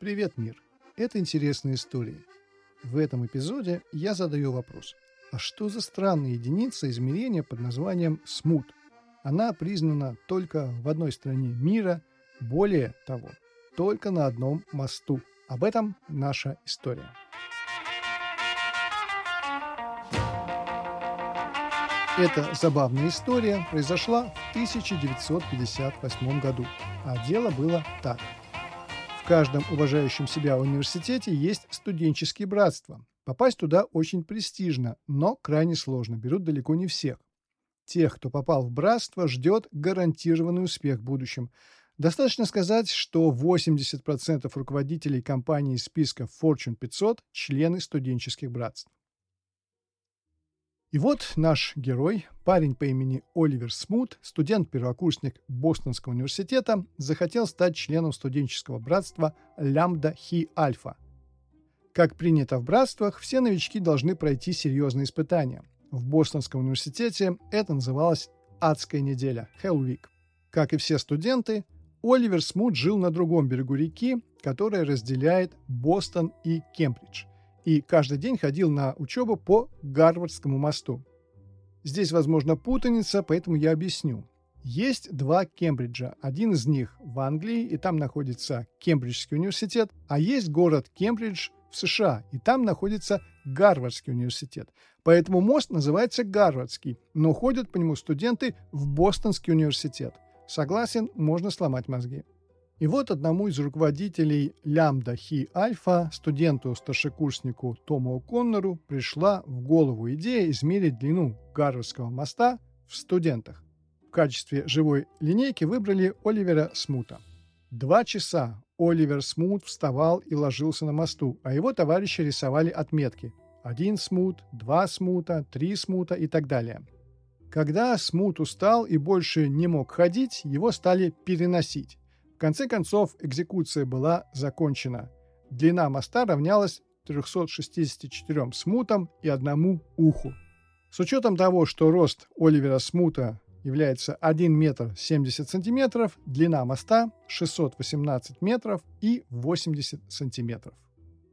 Привет, мир! Это интересная история. В этом эпизоде я задаю вопрос. А что за странная единица измерения под названием смут? Она признана только в одной стране мира, более того, только на одном мосту. Об этом наша история. Эта забавная история произошла в 1958 году, а дело было так – каждом уважающем себя университете есть студенческие братства. Попасть туда очень престижно, но крайне сложно, берут далеко не всех. Тех, кто попал в братство, ждет гарантированный успех в будущем. Достаточно сказать, что 80% руководителей компаний из списка Fortune 500 – члены студенческих братств. И вот наш герой, парень по имени Оливер Смут, студент-первокурсник Бостонского университета, захотел стать членом студенческого братства Лямбда Хи Альфа. Как принято в братствах, все новички должны пройти серьезные испытания. В Бостонском университете это называлось «Адская неделя» – Hell Week. Как и все студенты, Оливер Смут жил на другом берегу реки, которая разделяет Бостон и Кембридж – и каждый день ходил на учебу по Гарвардскому мосту. Здесь, возможно, путаница, поэтому я объясню. Есть два Кембриджа. Один из них в Англии, и там находится Кембриджский университет, а есть город Кембридж в США, и там находится Гарвардский университет. Поэтому мост называется Гарвардский, но ходят по нему студенты в Бостонский университет. Согласен, можно сломать мозги. И вот одному из руководителей Лямбда Хи Альфа, студенту-старшекурснику Тому О'Коннору, пришла в голову идея измерить длину Гарвардского моста в студентах. В качестве живой линейки выбрали Оливера Смута. Два часа Оливер Смут вставал и ложился на мосту, а его товарищи рисовали отметки. Один смут, два смута, три смута и так далее. Когда смут устал и больше не мог ходить, его стали переносить. В конце концов, экзекуция была закончена. Длина моста равнялась 364 смутам и одному уху. С учетом того, что рост Оливера Смута является 1 метр 70 сантиметров, длина моста 618 метров и 80 сантиметров.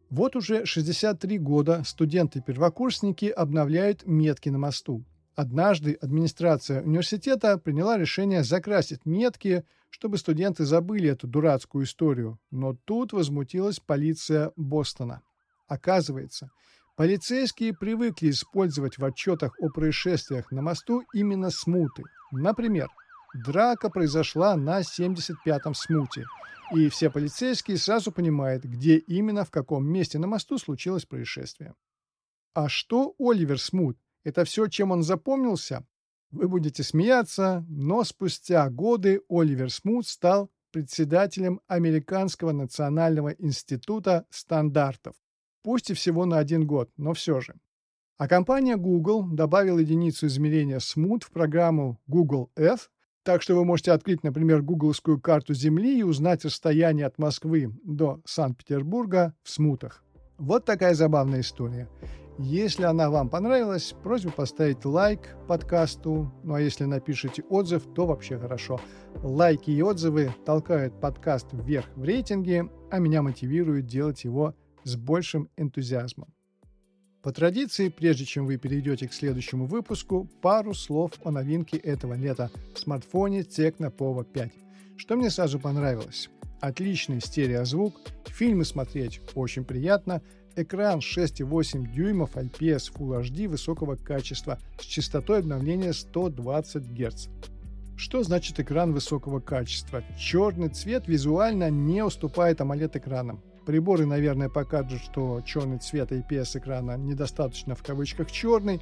Вот уже 63 года студенты-первокурсники обновляют метки на мосту. Однажды администрация университета приняла решение закрасить метки, чтобы студенты забыли эту дурацкую историю. Но тут возмутилась полиция Бостона. Оказывается, полицейские привыкли использовать в отчетах о происшествиях на мосту именно смуты. Например, драка произошла на 75-м смуте, и все полицейские сразу понимают, где именно в каком месте на мосту случилось происшествие. А что Оливер Смут? Это все, чем он запомнился? Вы будете смеяться, но спустя годы Оливер Смут стал председателем Американского национального института стандартов. Пусть и всего на один год, но все же. А компания Google добавила единицу измерения смут в программу Google Earth, так что вы можете открыть, например, гугловскую карту Земли и узнать расстояние от Москвы до Санкт-Петербурга в смутах. Вот такая забавная история. Если она вам понравилась, просьба поставить лайк подкасту. Ну а если напишите отзыв, то вообще хорошо. Лайки и отзывы толкают подкаст вверх в рейтинге, а меня мотивируют делать его с большим энтузиазмом. По традиции, прежде чем вы перейдете к следующему выпуску, пару слов о новинке этого лета – смартфоне Tecno Pova 5. Что мне сразу понравилось? Отличный стереозвук, фильмы смотреть очень приятно – Экран 6,8 дюймов IPS Full HD высокого качества с частотой обновления 120 Гц. Что значит экран высокого качества? Черный цвет визуально не уступает AMOLED-экранам. Приборы, наверное, покажут, что черный цвет IPS экрана недостаточно в кавычках черный.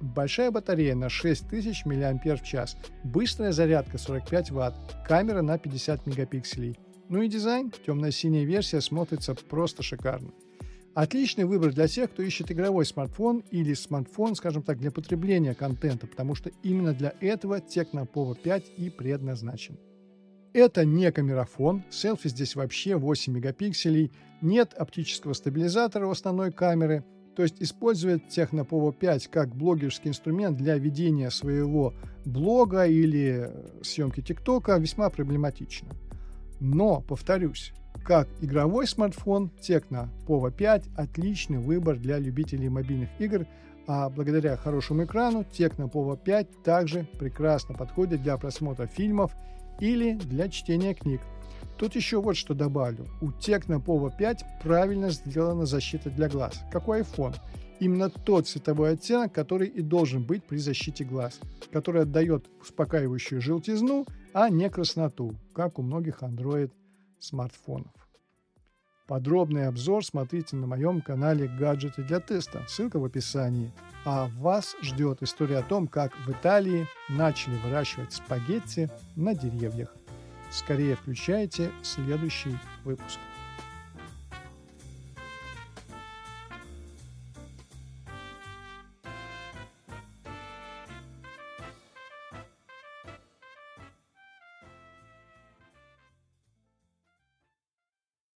Большая батарея на 6000 мАч, быстрая зарядка 45 Вт, камера на 50 мегапикселей. Ну и дизайн, темно-синяя версия смотрится просто шикарно. Отличный выбор для тех, кто ищет игровой смартфон или смартфон, скажем так, для потребления контента, потому что именно для этого Tecno Povo 5 и предназначен. Это не камерафон, селфи здесь вообще 8 мегапикселей, нет оптического стабилизатора у основной камеры, то есть использовать Tecno Povo 5 как блогерский инструмент для ведения своего блога или съемки ТикТока весьма проблематично. Но, повторюсь, как игровой смартфон Tecno Pova 5 – отличный выбор для любителей мобильных игр, а благодаря хорошему экрану Tecno Pova 5 также прекрасно подходит для просмотра фильмов или для чтения книг. Тут еще вот что добавлю. У Tecno Pova 5 правильно сделана защита для глаз, как у iPhone. Именно тот цветовой оттенок, который и должен быть при защите глаз, который отдает успокаивающую желтизну, а не красноту, как у многих Android смартфонов. Подробный обзор смотрите на моем канале «Гаджеты для теста», ссылка в описании. А вас ждет история о том, как в Италии начали выращивать спагетти на деревьях. Скорее включайте следующий выпуск.